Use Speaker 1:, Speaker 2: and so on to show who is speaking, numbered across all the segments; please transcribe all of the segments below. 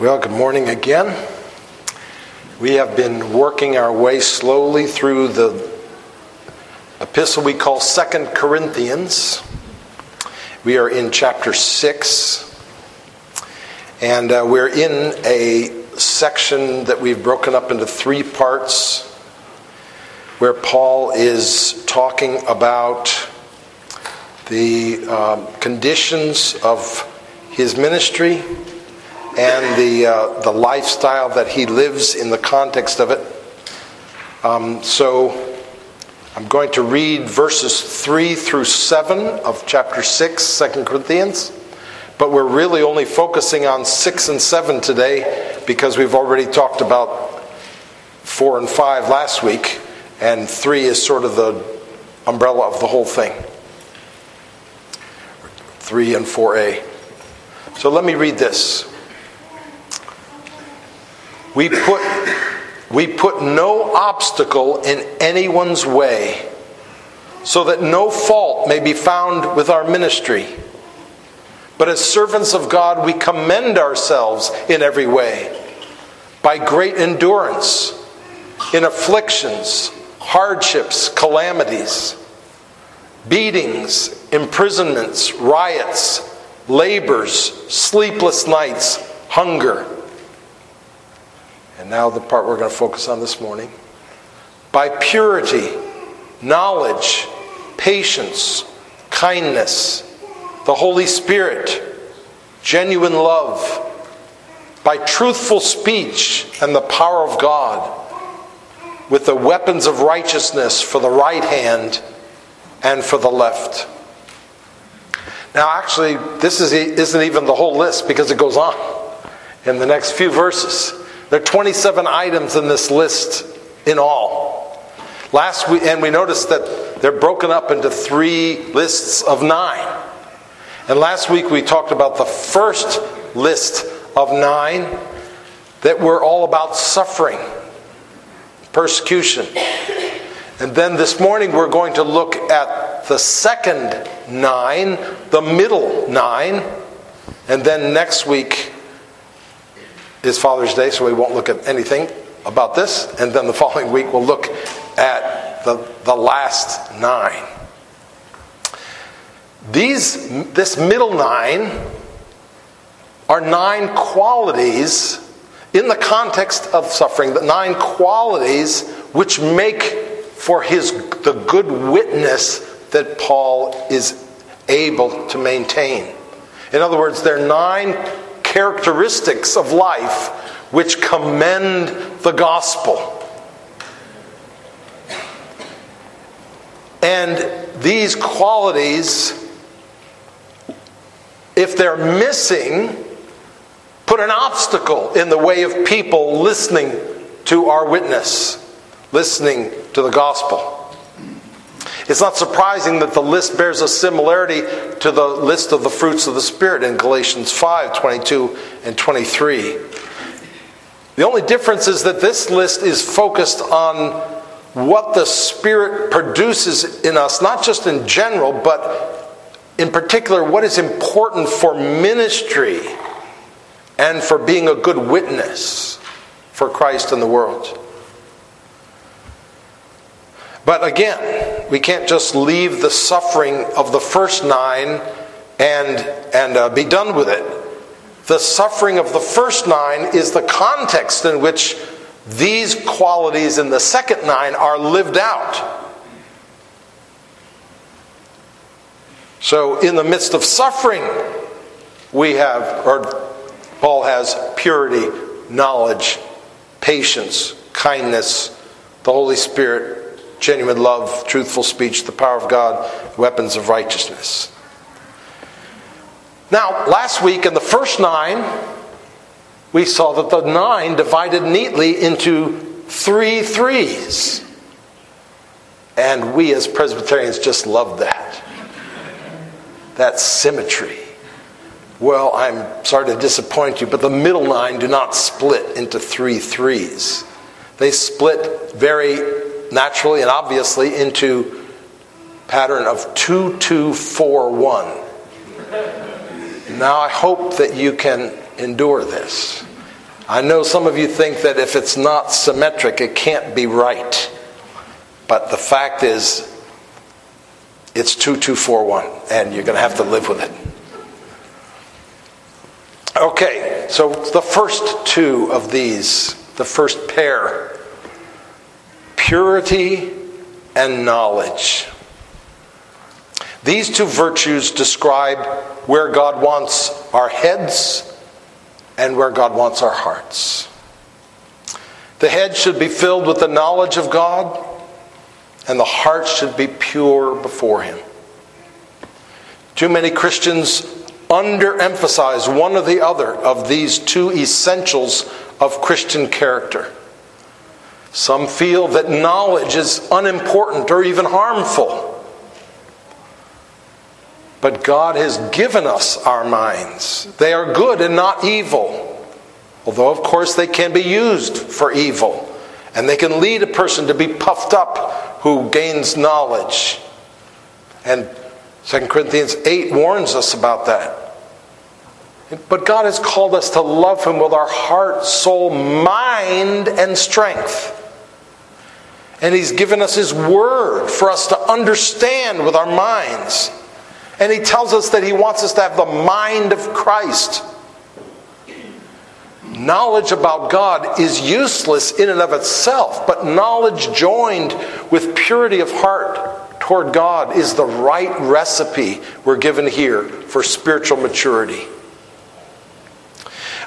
Speaker 1: Well, good morning again. We have been working our way slowly through the epistle we call Second Corinthians. We are in chapter 6, and uh, we're in a section that we've broken up into three parts where Paul is talking about the um, conditions of his ministry and the, uh, the lifestyle that he lives in the context of it. Um, so I'm going to read verses 3 through 7 of chapter 6, 2 Corinthians. But we're really only focusing on 6 and 7 today because we've already talked about 4 and 5 last week, and 3 is sort of the umbrella of the whole thing. 3 and 4a. So let me read this. We put, we put no obstacle in anyone's way so that no fault may be found with our ministry. But as servants of God, we commend ourselves in every way by great endurance, in afflictions, hardships, calamities, beatings, imprisonments, riots, labors, sleepless nights, hunger and now the part we're going to focus on this morning. By purity, knowledge, patience, kindness, the Holy Spirit, genuine love, by truthful speech and the power of God, with the weapons of righteousness for the right hand and for the left. Now, actually, this is, isn't even the whole list because it goes on in the next few verses. There are 27 items in this list in all. Last week, and we noticed that they're broken up into three lists of nine. And last week we talked about the first list of nine that were all about suffering, persecution. And then this morning we're going to look at the second nine, the middle nine. And then next week is Father's Day, so we won't look at anything about this. And then the following week, we'll look at the, the last nine. These, this middle nine are nine qualities in the context of suffering, the nine qualities which make for his the good witness that Paul is able to maintain. In other words, they're nine characteristics of life which commend the gospel. And these qualities, if they're missing, put an obstacle in the way of people listening to our witness, listening to the gospel. It's not surprising that the list bears a similarity to the list of the fruits of the Spirit in Galatians 5 22 and 23. The only difference is that this list is focused on what the Spirit produces in us, not just in general, but in particular, what is important for ministry and for being a good witness for Christ in the world. But again, we can't just leave the suffering of the first nine and, and uh, be done with it. The suffering of the first nine is the context in which these qualities in the second nine are lived out. So, in the midst of suffering, we have, or Paul has purity, knowledge, patience, kindness, the Holy Spirit, genuine love, truthful speech, the power of God, weapons of righteousness. Now, last week in the first nine, we saw that the nine divided neatly into three threes. And we as Presbyterians just love that. That symmetry. Well, I'm sorry to disappoint you, but the middle nine do not split into three threes. They split very naturally and obviously into pattern of 2241. Now I hope that you can endure this. I know some of you think that if it's not symmetric, it can't be right. But the fact is, it's 2241, and you're going to have to live with it. Okay, so the first two of these, the first pair purity and knowledge. These two virtues describe where God wants our heads and where God wants our hearts. The head should be filled with the knowledge of God, and the heart should be pure before Him. Too many Christians underemphasize one or the other of these two essentials of Christian character. Some feel that knowledge is unimportant or even harmful. But God has given us our minds. They are good and not evil. Although, of course, they can be used for evil. And they can lead a person to be puffed up who gains knowledge. And 2 Corinthians 8 warns us about that. But God has called us to love Him with our heart, soul, mind, and strength. And He's given us His Word for us to understand with our minds. And He tells us that He wants us to have the mind of Christ. Knowledge about God is useless in and of itself, but knowledge joined with purity of heart toward God is the right recipe we're given here for spiritual maturity.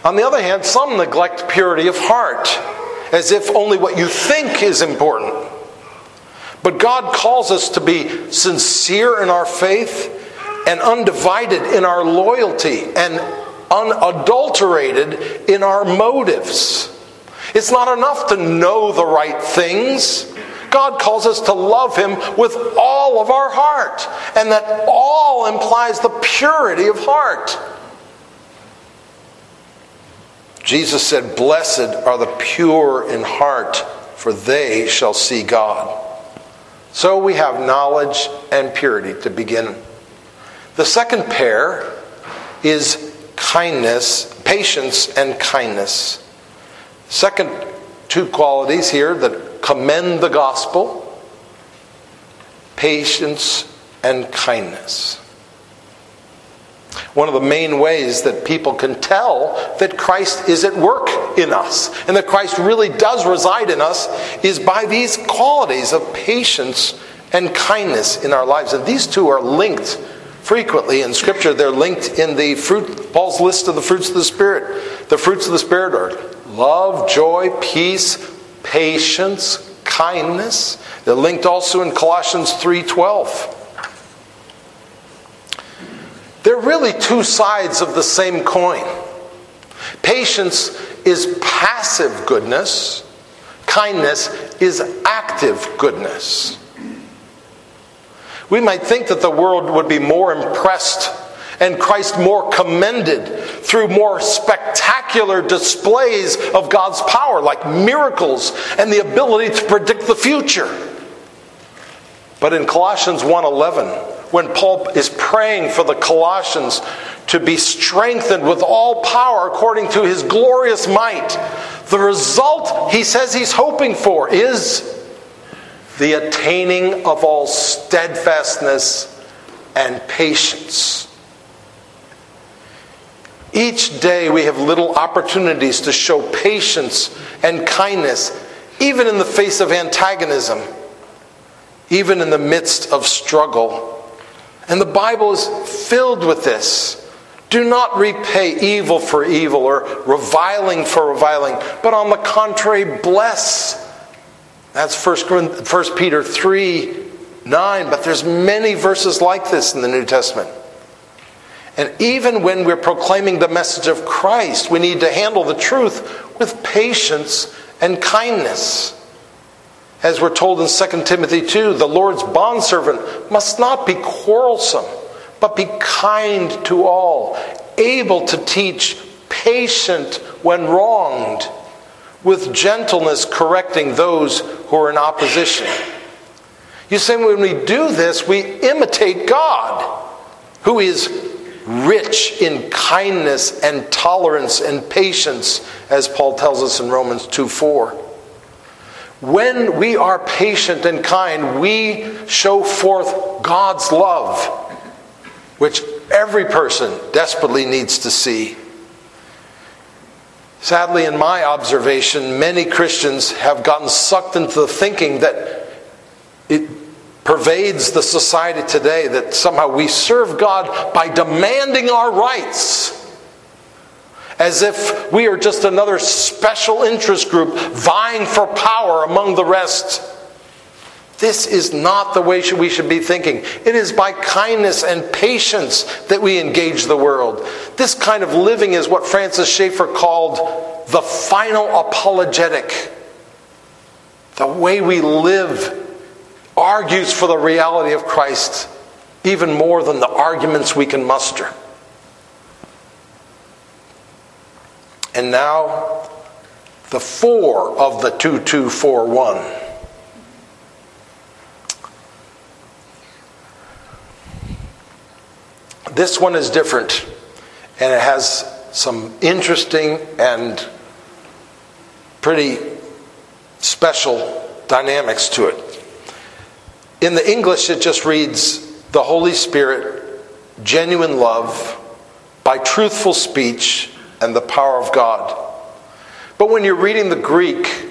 Speaker 1: On the other hand, some neglect purity of heart as if only what you think is important. But God calls us to be sincere in our faith and undivided in our loyalty and unadulterated in our motives. It's not enough to know the right things. God calls us to love Him with all of our heart, and that all implies the purity of heart. Jesus said, Blessed are the pure in heart, for they shall see God. So we have knowledge and purity to begin. The second pair is kindness, patience, and kindness. Second two qualities here that commend the gospel patience and kindness. One of the main ways that people can tell that Christ is at work in us and that Christ really does reside in us is by these qualities of patience and kindness in our lives. And these two are linked frequently in Scripture. They're linked in the fruit, Paul's list of the fruits of the Spirit. The fruits of the Spirit are love, joy, peace, patience, kindness. They're linked also in Colossians 3:12. They're really two sides of the same coin. Patience is passive goodness, kindness is active goodness. We might think that the world would be more impressed and Christ more commended through more spectacular displays of God's power, like miracles and the ability to predict the future. But in Colossians 1:11, when Paul is praying for the Colossians to be strengthened with all power according to his glorious might. The result he says he's hoping for is the attaining of all steadfastness and patience. Each day we have little opportunities to show patience and kindness, even in the face of antagonism, even in the midst of struggle. And the Bible is filled with this. Do not repay evil for evil or reviling for reviling, but on the contrary, bless. That's 1, Peter 3 9, but there's many verses like this in the New Testament. And even when we're proclaiming the message of Christ, we need to handle the truth with patience and kindness. As we're told in 2 Timothy 2, the Lord's bondservant must not be quarrelsome, but be kind to all, able to teach, patient when wronged, with gentleness correcting those who are in opposition. You see, when we do this, we imitate God, who is rich in kindness and tolerance and patience, as Paul tells us in Romans 2 4. When we are patient and kind, we show forth God's love, which every person desperately needs to see. Sadly, in my observation, many Christians have gotten sucked into the thinking that it pervades the society today that somehow we serve God by demanding our rights. As if we are just another special interest group vying for power among the rest. This is not the way we should be thinking. It is by kindness and patience that we engage the world. This kind of living is what Francis Schaeffer called the final apologetic. The way we live argues for the reality of Christ even more than the arguments we can muster. And now, the four of the 2241. This one is different, and it has some interesting and pretty special dynamics to it. In the English, it just reads the Holy Spirit, genuine love, by truthful speech, and the power of God. But when you're reading the Greek,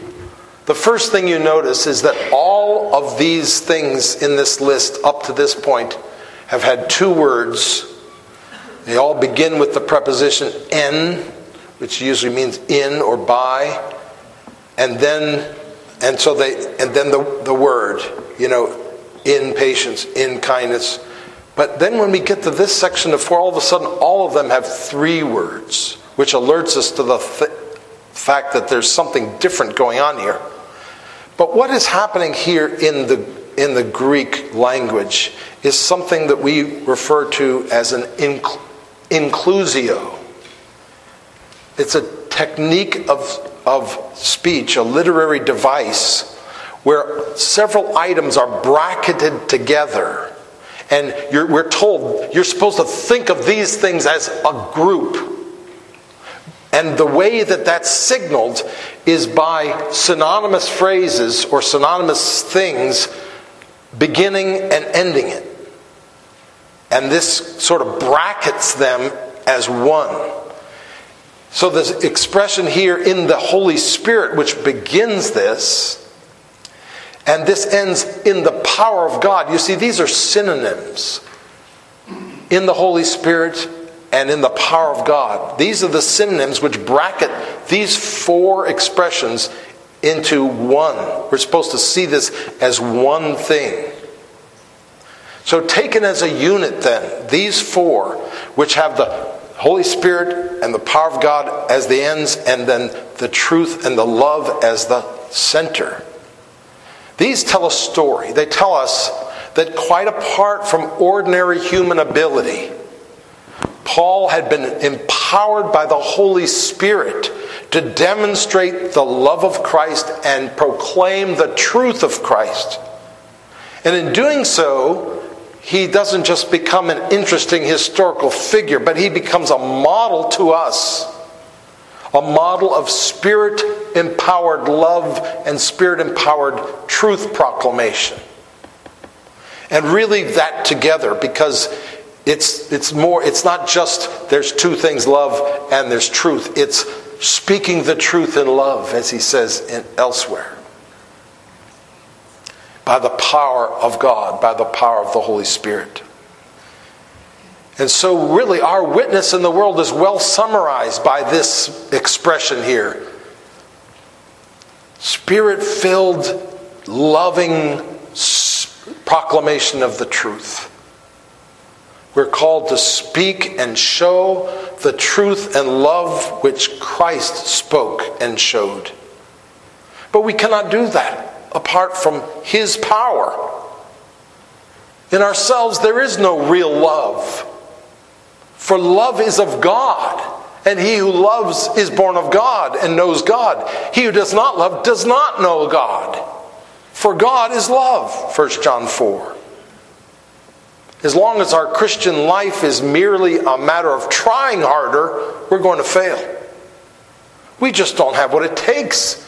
Speaker 1: the first thing you notice is that all of these things in this list up to this point have had two words. They all begin with the preposition en, which usually means in or by, and then and so they and then the, the word, you know, in patience, in kindness. But then when we get to this section of four, all of a sudden, all of them have three words, which alerts us to the th- fact that there's something different going on here. But what is happening here in the, in the Greek language is something that we refer to as an inc- inclusio. It's a technique of, of speech, a literary device where several items are bracketed together. And we're told you're supposed to think of these things as a group. And the way that that's signaled is by synonymous phrases or synonymous things beginning and ending it. And this sort of brackets them as one. So, the expression here in the Holy Spirit, which begins this, and this ends in the power of God. You see, these are synonyms in the Holy Spirit and in the power of God. These are the synonyms which bracket these four expressions into one. We're supposed to see this as one thing. So, taken as a unit, then, these four, which have the Holy Spirit and the power of God as the ends, and then the truth and the love as the center these tell a story. They tell us that quite apart from ordinary human ability, Paul had been empowered by the Holy Spirit to demonstrate the love of Christ and proclaim the truth of Christ. And in doing so, he doesn't just become an interesting historical figure, but he becomes a model to us a model of spirit empowered love and spirit empowered truth proclamation. And really that together because it's, it's more, it's not just there's two things love and there's truth. It's speaking the truth in love, as he says in, elsewhere. By the power of God, by the power of the Holy Spirit. And so, really, our witness in the world is well summarized by this expression here spirit filled, loving proclamation of the truth. We're called to speak and show the truth and love which Christ spoke and showed. But we cannot do that apart from His power. In ourselves, there is no real love. For love is of God, and he who loves is born of God and knows God. He who does not love does not know God. For God is love, 1 John 4. As long as our Christian life is merely a matter of trying harder, we're going to fail. We just don't have what it takes.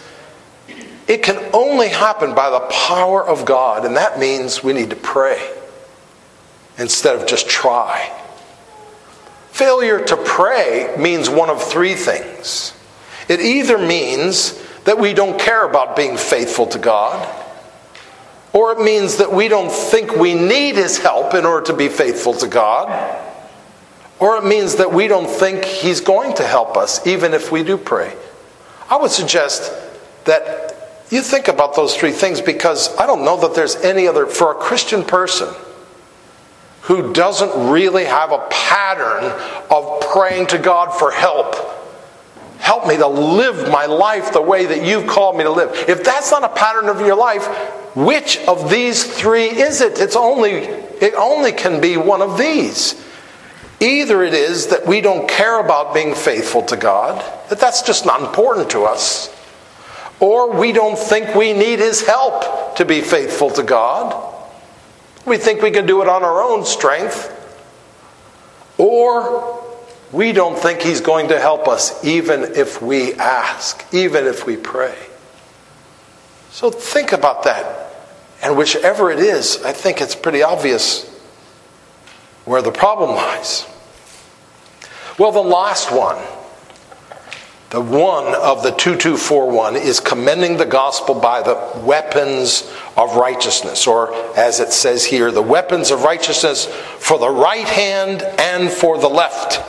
Speaker 1: It can only happen by the power of God, and that means we need to pray instead of just try. Failure to pray means one of three things. It either means that we don't care about being faithful to God, or it means that we don't think we need His help in order to be faithful to God, or it means that we don't think He's going to help us even if we do pray. I would suggest that you think about those three things because I don't know that there's any other, for a Christian person who doesn't really have a pattern of praying to God for help Help me to live my life the way that you've called me to live. If that's not a pattern of your life, which of these three is it? It's only it only can be one of these. Either it is that we don't care about being faithful to God, that that's just not important to us, or we don't think we need his help to be faithful to God. We think we can do it on our own strength. Or we don't think He's going to help us even if we ask, even if we pray. So think about that. And whichever it is, I think it's pretty obvious where the problem lies. Well, the last one, the one of the 2241, is commending the gospel by the weapons of righteousness, or as it says here, the weapons of righteousness for the right hand and for the left.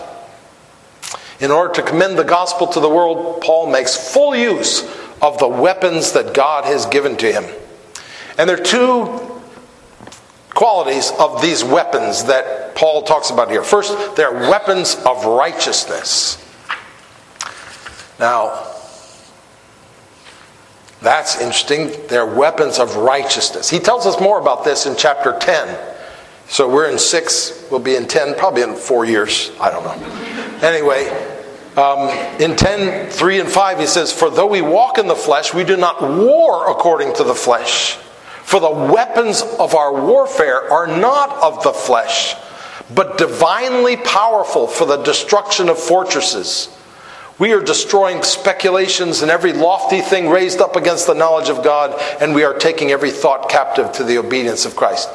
Speaker 1: In order to commend the gospel to the world, Paul makes full use of the weapons that God has given to him. And there are two qualities of these weapons that Paul talks about here. First, they're weapons of righteousness. Now, that's interesting. They're weapons of righteousness. He tells us more about this in chapter 10. So we're in 6, we'll be in 10, probably in four years. I don't know. Anyway, um, in 10, 3 and 5, he says, For though we walk in the flesh, we do not war according to the flesh. For the weapons of our warfare are not of the flesh, but divinely powerful for the destruction of fortresses. We are destroying speculations and every lofty thing raised up against the knowledge of God, and we are taking every thought captive to the obedience of Christ.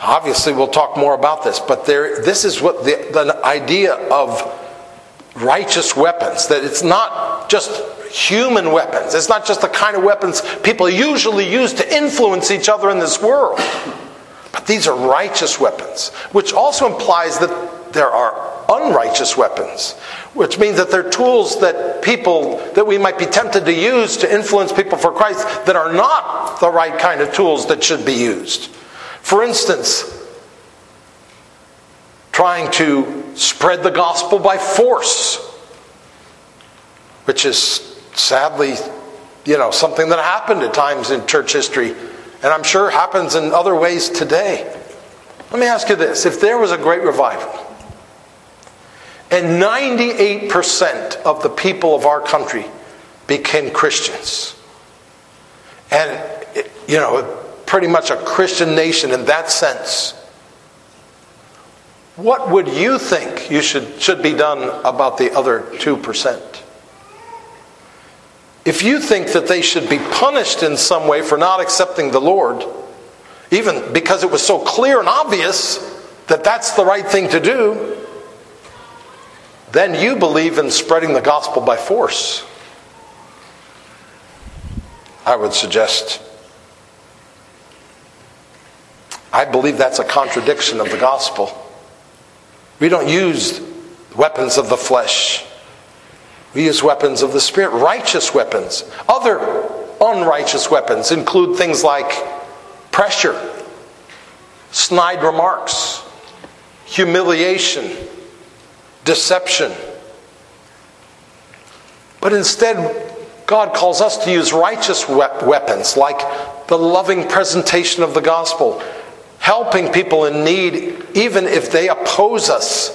Speaker 1: Obviously, we'll talk more about this, but there, this is what the, the idea of righteous weapons, that it's not just human weapons. It's not just the kind of weapons people usually use to influence each other in this world. But these are righteous weapons, which also implies that there are unrighteous weapons, which means that they're tools that people, that we might be tempted to use to influence people for Christ that are not the right kind of tools that should be used. For instance, trying to spread the gospel by force, which is sadly, you know, something that happened at times in church history, and I'm sure happens in other ways today. Let me ask you this if there was a great revival, and 98% of the people of our country became Christians, and, you know, pretty much a Christian nation in that sense what would you think you should, should be done about the other 2%? If you think that they should be punished in some way for not accepting the Lord, even because it was so clear and obvious that that's the right thing to do, then you believe in spreading the gospel by force. I would suggest. I believe that's a contradiction of the gospel. We don't use weapons of the flesh. We use weapons of the Spirit, righteous weapons. Other unrighteous weapons include things like pressure, snide remarks, humiliation, deception. But instead, God calls us to use righteous weapons like the loving presentation of the gospel, helping people in need, even if they oppose us.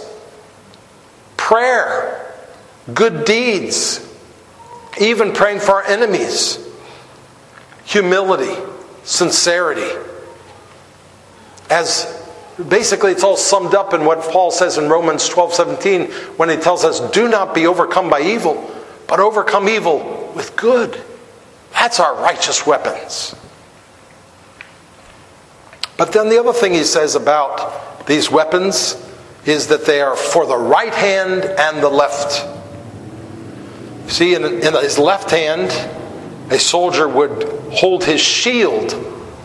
Speaker 1: Prayer, good deeds, even praying for our enemies. Humility, sincerity. As Basically, it's all summed up in what Paul says in Romans 12 17 when he tells us, Do not be overcome by evil, but overcome evil with good. That's our righteous weapons. But then the other thing he says about these weapons is that they are for the right hand and the left. See, in, in his left hand, a soldier would hold his shield,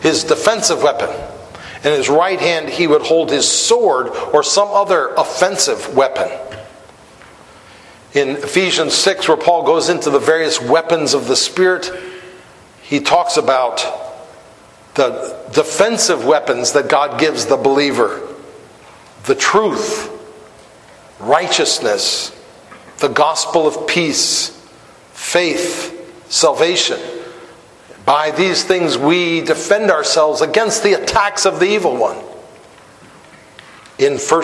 Speaker 1: his defensive weapon. In his right hand, he would hold his sword or some other offensive weapon. In Ephesians 6, where Paul goes into the various weapons of the Spirit, he talks about the defensive weapons that God gives the believer the truth, righteousness, the gospel of peace, faith, salvation. By these things we defend ourselves against the attacks of the evil one. In 1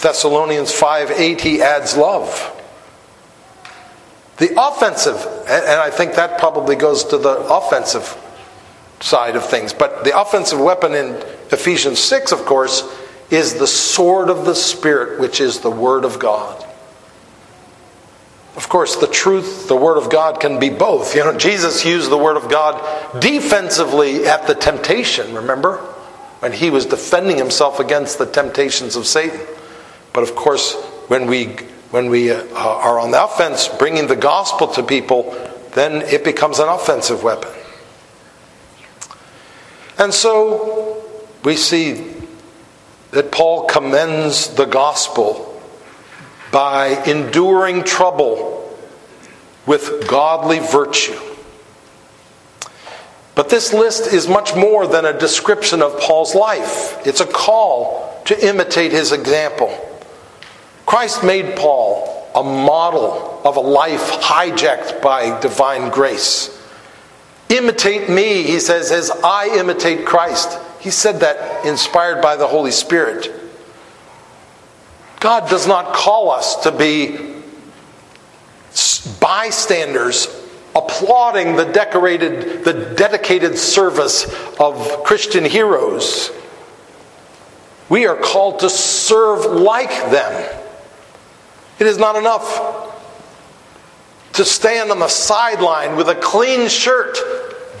Speaker 1: Thessalonians 5 8, he adds love. The offensive, and I think that probably goes to the offensive side of things, but the offensive weapon in Ephesians 6, of course, is the sword of the Spirit, which is the Word of God. Of course, the truth, the Word of God can be both. You know, Jesus used the Word of God defensively at the temptation, remember? When he was defending himself against the temptations of Satan. But of course, when we when we uh, are on the offense, bringing the gospel to people, then it becomes an offensive weapon. And so we see that Paul commends the gospel by enduring trouble with godly virtue. But this list is much more than a description of Paul's life. It's a call to imitate his example. Christ made Paul a model of a life hijacked by divine grace. Imitate me, he says, as I imitate Christ. He said that inspired by the Holy Spirit. God does not call us to be bystanders applauding the decorated the dedicated service of Christian heroes. We are called to serve like them. It is not enough to stand on the sideline with a clean shirt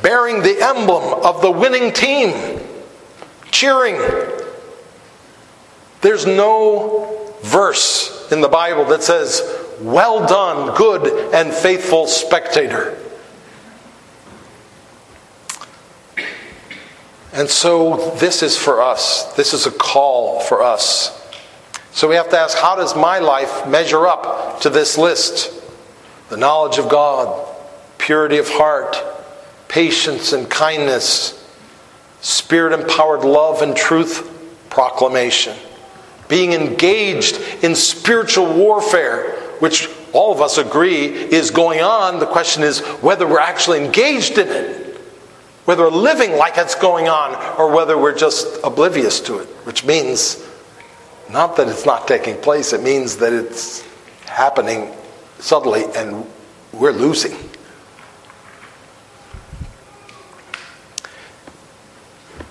Speaker 1: bearing the emblem of the winning team, cheering. There's no verse in the Bible that says, Well done, good and faithful spectator. And so this is for us. This is a call for us. So we have to ask how does my life measure up to this list? The knowledge of God, purity of heart, patience and kindness, spirit empowered love and truth proclamation, being engaged in spiritual warfare, which all of us agree is going on. The question is whether we're actually engaged in it, whether we're living like it's going on, or whether we're just oblivious to it, which means not that it's not taking place, it means that it's happening subtly and we're losing.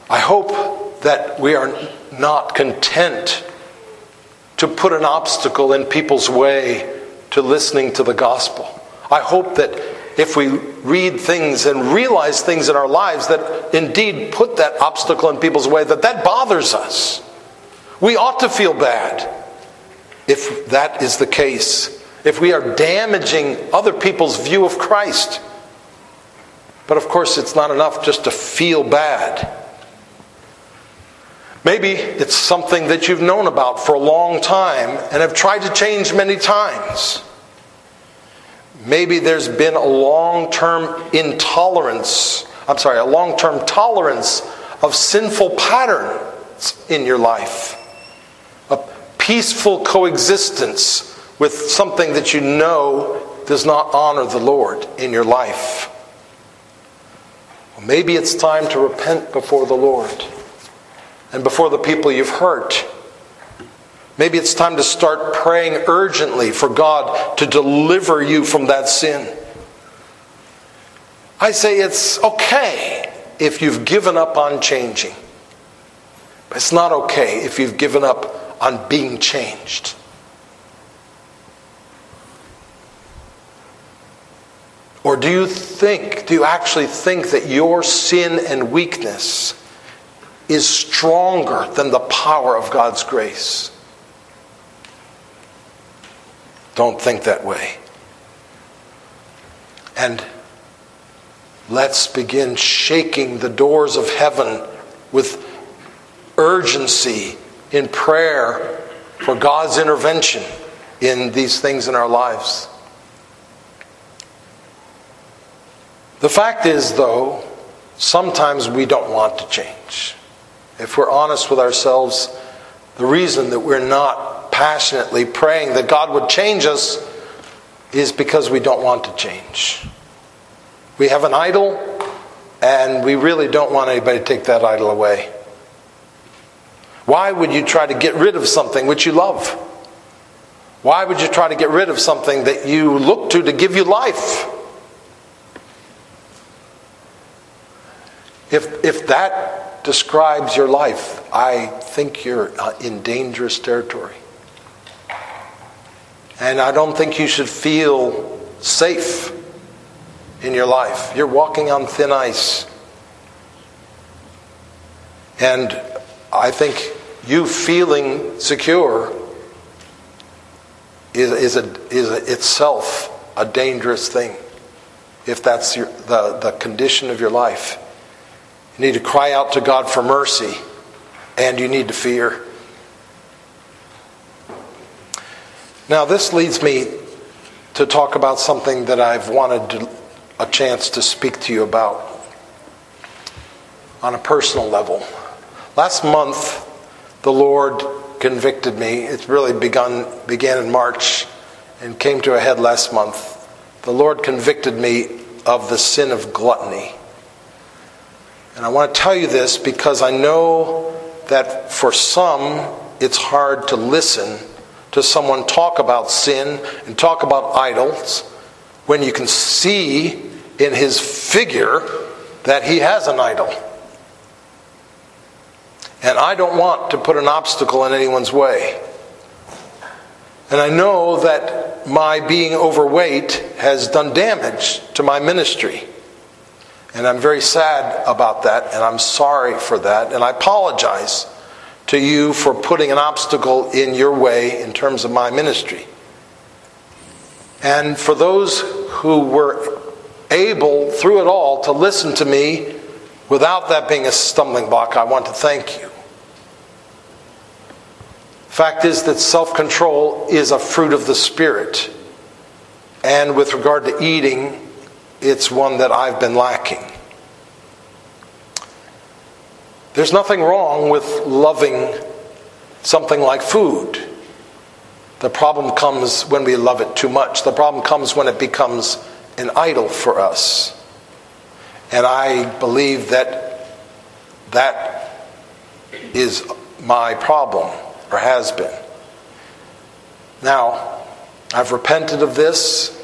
Speaker 1: I hope that we are not content to put an obstacle in people's way to listening to the gospel. I hope that if we read things and realize things in our lives that indeed put that obstacle in people's way, that that bothers us. We ought to feel bad if that is the case, if we are damaging other people's view of Christ. But of course, it's not enough just to feel bad. Maybe it's something that you've known about for a long time and have tried to change many times. Maybe there's been a long term intolerance, I'm sorry, a long term tolerance of sinful patterns in your life a peaceful coexistence with something that you know does not honor the Lord in your life. Well, maybe it's time to repent before the Lord and before the people you've hurt. Maybe it's time to start praying urgently for God to deliver you from that sin. I say it's okay if you've given up on changing. But it's not okay if you've given up on being changed. Or do you think, do you actually think that your sin and weakness is stronger than the power of God's grace? Don't think that way. And let's begin shaking the doors of heaven with urgency in prayer for God's intervention in these things in our lives. The fact is, though, sometimes we don't want to change. If we're honest with ourselves, the reason that we're not passionately praying that God would change us is because we don't want to change. We have an idol, and we really don't want anybody to take that idol away. Why would you try to get rid of something which you love? Why would you try to get rid of something that you look to to give you life? If, if that describes your life, I think you're uh, in dangerous territory. And I don't think you should feel safe in your life. You're walking on thin ice. And I think you feeling secure is, is, a, is a, itself a dangerous thing if that's your, the, the condition of your life. You need to cry out to God for mercy, and you need to fear. Now, this leads me to talk about something that I've wanted to, a chance to speak to you about on a personal level. Last month, the Lord convicted me. It really begun, began in March and came to a head last month. The Lord convicted me of the sin of gluttony. And I want to tell you this because I know that for some it's hard to listen to someone talk about sin and talk about idols when you can see in his figure that he has an idol. And I don't want to put an obstacle in anyone's way. And I know that my being overweight has done damage to my ministry. And I'm very sad about that, and I'm sorry for that, and I apologize to you for putting an obstacle in your way in terms of my ministry. And for those who were able, through it all, to listen to me without that being a stumbling block, I want to thank you. Fact is that self control is a fruit of the Spirit. And with regard to eating, it's one that I've been lacking. There's nothing wrong with loving something like food. The problem comes when we love it too much. The problem comes when it becomes an idol for us. And I believe that that is my problem, or has been. Now, I've repented of this,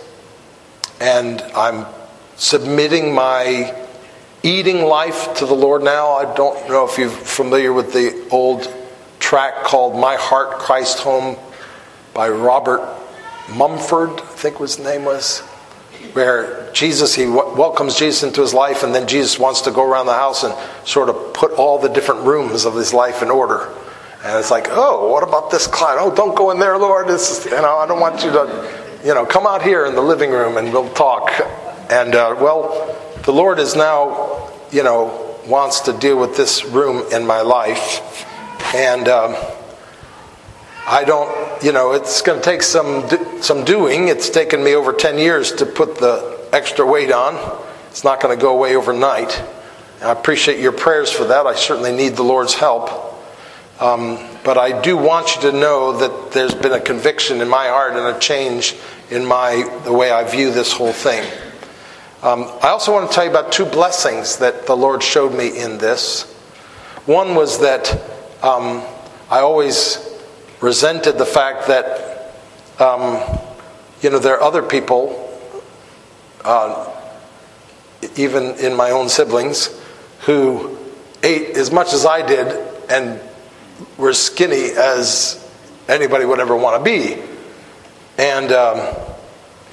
Speaker 1: and I'm submitting my eating life to the Lord now. I don't know if you're familiar with the old track called My Heart, Christ Home by Robert Mumford, I think his name was, where Jesus, he w- welcomes Jesus into his life, and then Jesus wants to go around the house and sort of put all the different rooms of his life in order. And it's like, oh, what about this closet? Oh, don't go in there, Lord. This is, you know, I don't want you to, you know, come out here in the living room and we'll talk. And uh, well, the Lord is now, you know, wants to deal with this room in my life, and um, I don't, you know, it's going to take some some doing. It's taken me over ten years to put the extra weight on. It's not going to go away overnight. I appreciate your prayers for that. I certainly need the Lord's help. Um, but I do want you to know that there's been a conviction in my heart and a change in my the way I view this whole thing. Um, I also want to tell you about two blessings that the Lord showed me in this. One was that um, I always resented the fact that, um, you know, there are other people, uh, even in my own siblings, who ate as much as I did and were skinny as anybody would ever want to be. And, um,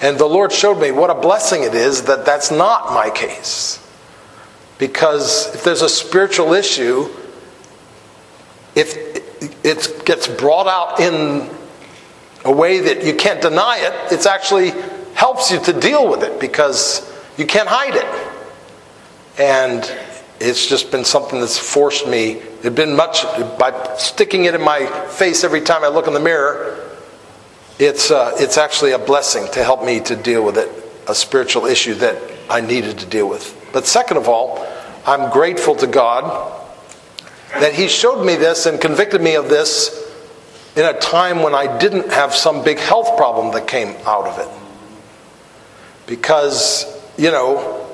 Speaker 1: and the Lord showed me what a blessing it is that that's not my case. Because if there's a spiritual issue, if it gets brought out in a way that you can't deny it, it actually helps you to deal with it because you can't hide it. And it's just been something that's forced me. It's been much by sticking it in my face every time I look in the mirror. It's uh, it's actually a blessing to help me to deal with it, a spiritual issue that I needed to deal with. But second of all, I'm grateful to God that He showed me this and convicted me of this in a time when I didn't have some big health problem that came out of it. Because, you know,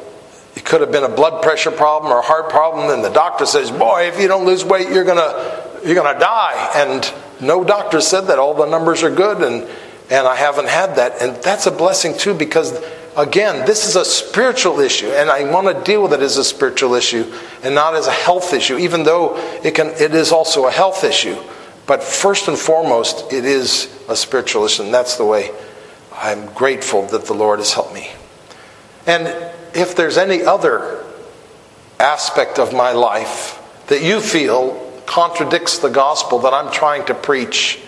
Speaker 1: it could have been a blood pressure problem or a heart problem, and the doctor says, Boy, if you don't lose weight, you're gonna you're gonna die. And no doctor said that. All the numbers are good, and and I haven't had that. And that's a blessing too, because again, this is a spiritual issue, and I want to deal with it as a spiritual issue and not as a health issue, even though it can it is also a health issue. But first and foremost, it is a spiritual issue, and that's the way I'm grateful that the Lord has helped me. And if there's any other aspect of my life that you feel contradicts the gospel that I'm trying to preach,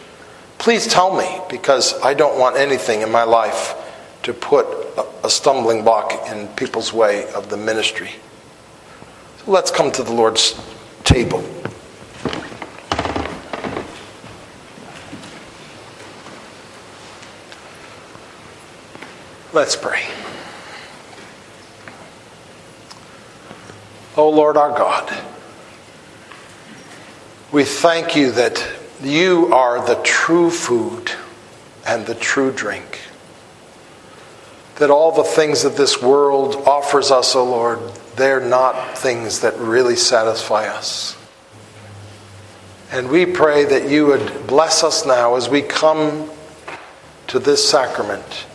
Speaker 1: please tell me because I don't want anything in my life to put a stumbling block in people's way of the ministry. So let's come to the Lord's table. Let's pray. O oh Lord our God, we thank you that you are the true food and the true drink. That all the things that this world offers us, O oh Lord, they're not things that really satisfy us. And we pray that you would bless us now as we come to this sacrament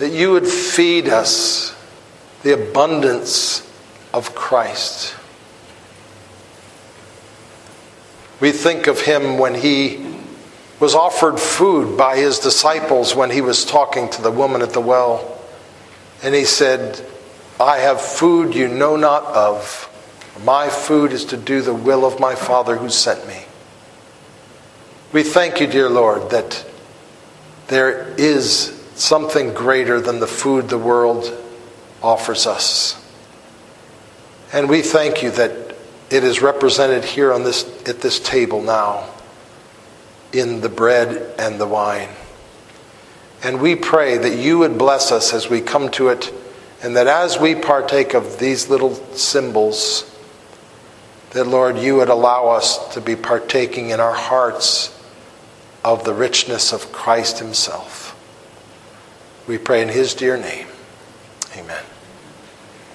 Speaker 1: that you would feed us the abundance of Christ. We think of him when he was offered food by his disciples when he was talking to the woman at the well. And he said, I have food you know not of. My food is to do the will of my Father who sent me. We thank you, dear Lord, that there is something greater than the food the world offers us. And we thank you that it is represented here on this, at this table now in the bread and the wine. And we pray that you would bless us as we come to it, and that as we partake of these little symbols, that Lord, you would allow us to be partaking in our hearts of the richness of Christ Himself. We pray in His dear name. Amen.